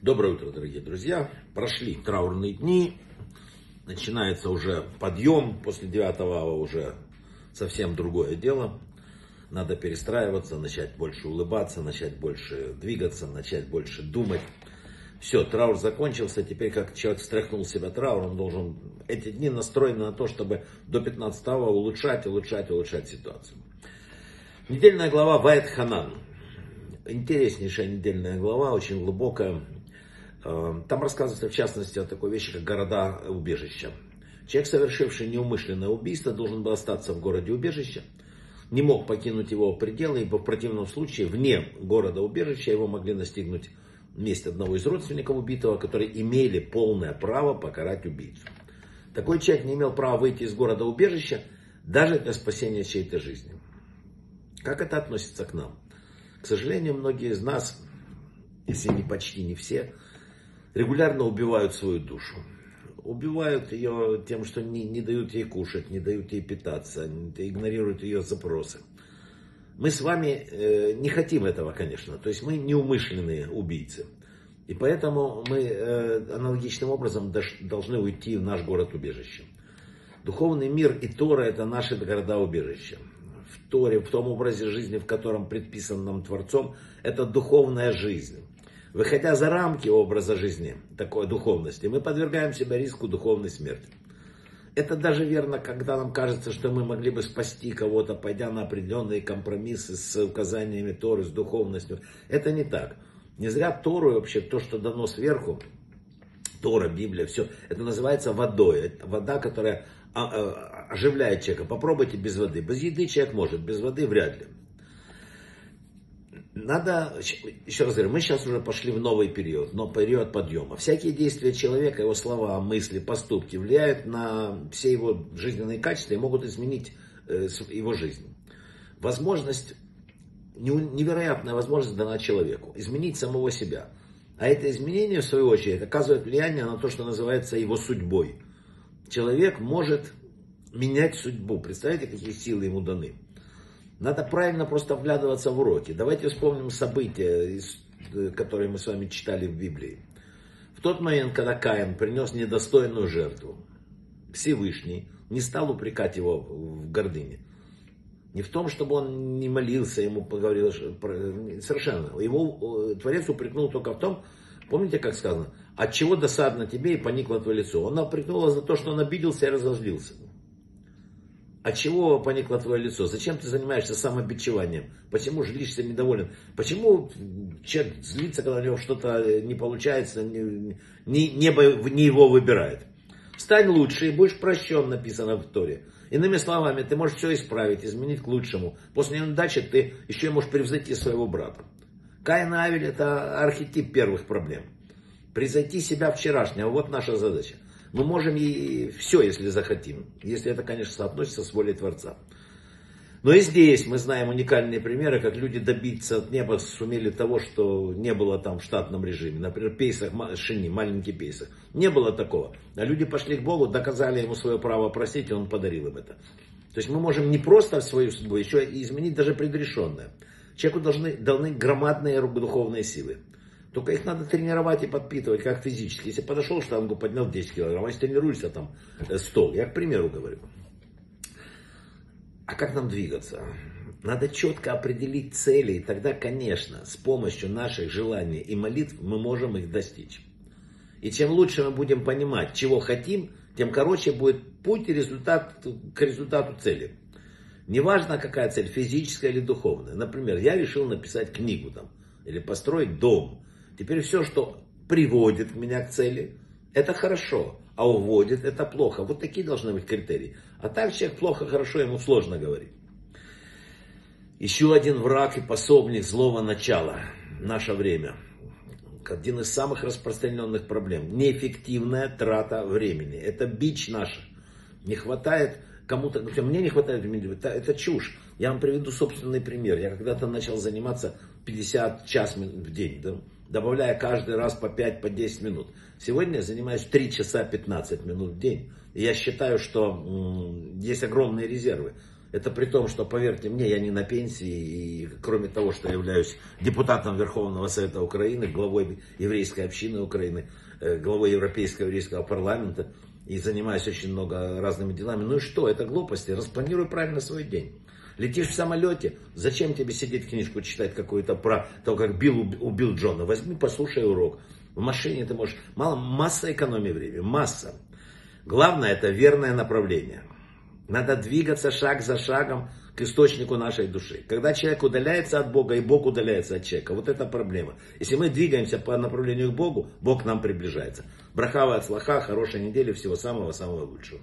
Доброе утро, дорогие друзья. Прошли траурные дни. Начинается уже подъем. После девятого уже совсем другое дело. Надо перестраиваться, начать больше улыбаться, начать больше двигаться, начать больше думать. Все, траур закончился. Теперь, как человек встряхнул себя траур, он должен... Эти дни настроены на то, чтобы до 15-го улучшать, улучшать, улучшать ситуацию. Недельная глава Вайт Ханан. Интереснейшая недельная глава, очень глубокая. Э, там рассказывается в частности о такой вещи, как города-убежища. Человек, совершивший неумышленное убийство, должен был остаться в городе-убежище, не мог покинуть его пределы, ибо в противном случае вне города-убежища его могли настигнуть месть одного из родственников убитого, которые имели полное право покарать убийцу. Такой человек не имел права выйти из города-убежища даже для спасения чьей-то жизни. Как это относится к нам? К сожалению, многие из нас, если не почти не все, регулярно убивают свою душу. Убивают ее тем, что не, не дают ей кушать, не дают ей питаться, игнорируют ее запросы. Мы с вами э, не хотим этого, конечно. То есть мы неумышленные убийцы. И поэтому мы э, аналогичным образом должны уйти в наш город-убежище. Духовный мир и Тора это наши города-убежища. В Торе, в том образе жизни, в котором предписан нам Творцом, это духовная жизнь. Выходя за рамки образа жизни, такой духовности, мы подвергаем себя риску духовной смерти. Это даже верно, когда нам кажется, что мы могли бы спасти кого-то, пойдя на определенные компромиссы с указаниями Торы, с духовностью. Это не так. Не зря Тору вообще то, что дано сверху, Тора, Библия, все, это называется водой. Это вода, которая а, а, оживляет человека. Попробуйте без воды. Без еды человек может, без воды вряд ли надо, еще раз говорю, мы сейчас уже пошли в новый период, но период подъема. Всякие действия человека, его слова, мысли, поступки влияют на все его жизненные качества и могут изменить э, его жизнь. Возможность, невероятная возможность дана человеку, изменить самого себя. А это изменение, в свою очередь, оказывает влияние на то, что называется его судьбой. Человек может менять судьбу. Представляете, какие силы ему даны. Надо правильно просто вглядываться в уроки. Давайте вспомним события, э, которые мы с вами читали в Библии. В тот момент, когда Каин принес недостойную жертву, Всевышний не стал упрекать его в гордыне. Не в том, чтобы он не молился, ему поговорил, совершенно. Его э, Творец упрекнул только в том, помните, как сказано, от чего досадно тебе и поникло твое лицо. Он упрекнул за то, что он обиделся и разозлился. От чего поникло твое лицо? Зачем ты занимаешься самобичеванием? Почему злишься недоволен? Почему человек злится, когда у него что-то не получается, не, не, небо не его выбирает? Стань лучше и будешь прощен, написано в Торе. Иными словами, ты можешь все исправить, изменить к лучшему. После неудачи ты еще можешь превзойти своего брата. Каин и Авель это архетип первых проблем. Превзойти себя вчерашнего, вот наша задача. Мы можем и все, если захотим. Если это, конечно, соотносится с волей Творца. Но и здесь мы знаем уникальные примеры, как люди добиться от неба сумели того, что не было там в штатном режиме. Например, Пейсах, Шини, маленький Пейсах. Не было такого. А люди пошли к Богу, доказали ему свое право просить, и он подарил им это. То есть мы можем не просто свою судьбу, еще и изменить даже предрешенное. Человеку должны, даны громадные духовные силы. Только их надо тренировать и подпитывать, как физически. Если подошел штангу, поднял 10 килограмм, а если тренируешься там 100, я к примеру говорю. А как нам двигаться? Надо четко определить цели, и тогда, конечно, с помощью наших желаний и молитв мы можем их достичь. И чем лучше мы будем понимать, чего хотим, тем короче будет путь и результат, к результату цели. Неважно, какая цель, физическая или духовная. Например, я решил написать книгу там, или построить дом. Теперь все, что приводит меня к цели, это хорошо, а уводит это плохо. Вот такие должны быть критерии. А так человек плохо, хорошо, ему сложно говорить. Еще один враг и пособник злого начала. Наше время. Один из самых распространенных проблем. Неэффективная трата времени. Это бич наш. Не хватает кому-то, мне не хватает времени, это, это чушь. Я вам приведу собственный пример. Я когда-то начал заниматься 50 час в день. Да? Добавляя каждый раз по 5, по 10 минут. Сегодня я занимаюсь 3 часа 15 минут в день. И я считаю, что есть огромные резервы. Это при том, что, поверьте мне, я не на пенсии, и кроме того, что я являюсь депутатом Верховного Совета Украины, главой еврейской общины Украины, э, главой Европейского еврейского парламента, и занимаюсь очень много разными делами. Ну и что, это глупости, распланируй правильно свой день. Летишь в самолете, зачем тебе сидеть книжку читать какую-то про то, как Билл убил Джона? Возьми, послушай урок. В машине ты можешь, мало, масса экономии времени, масса. Главное это верное направление. Надо двигаться шаг за шагом к источнику нашей души. Когда человек удаляется от Бога, и Бог удаляется от человека, вот это проблема. Если мы двигаемся по направлению к Богу, Бог к нам приближается. Брахава от слаха, хорошей недели, всего самого-самого лучшего.